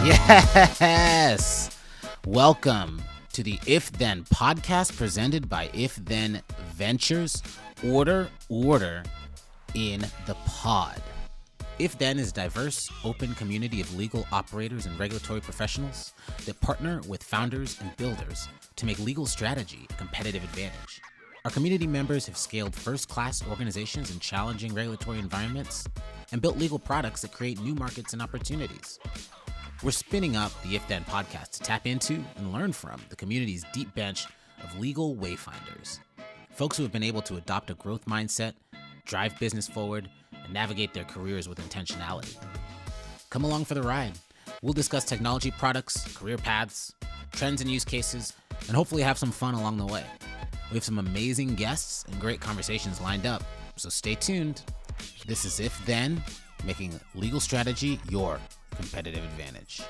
Yes. Welcome to the If Then podcast presented by If Then Ventures. Order, order in the pod. If Then is a diverse, open community of legal operators and regulatory professionals that partner with founders and builders to make legal strategy a competitive advantage. Our community members have scaled first class organizations in challenging regulatory environments and built legal products that create new markets and opportunities. We're spinning up the If Then podcast to tap into and learn from the community's deep bench of legal wayfinders. Folks who have been able to adopt a growth mindset, drive business forward, and navigate their careers with intentionality. Come along for the ride. We'll discuss technology products, career paths, trends and use cases, and hopefully have some fun along the way. We have some amazing guests and great conversations lined up, so stay tuned. This is If Then, making legal strategy your competitive advantage.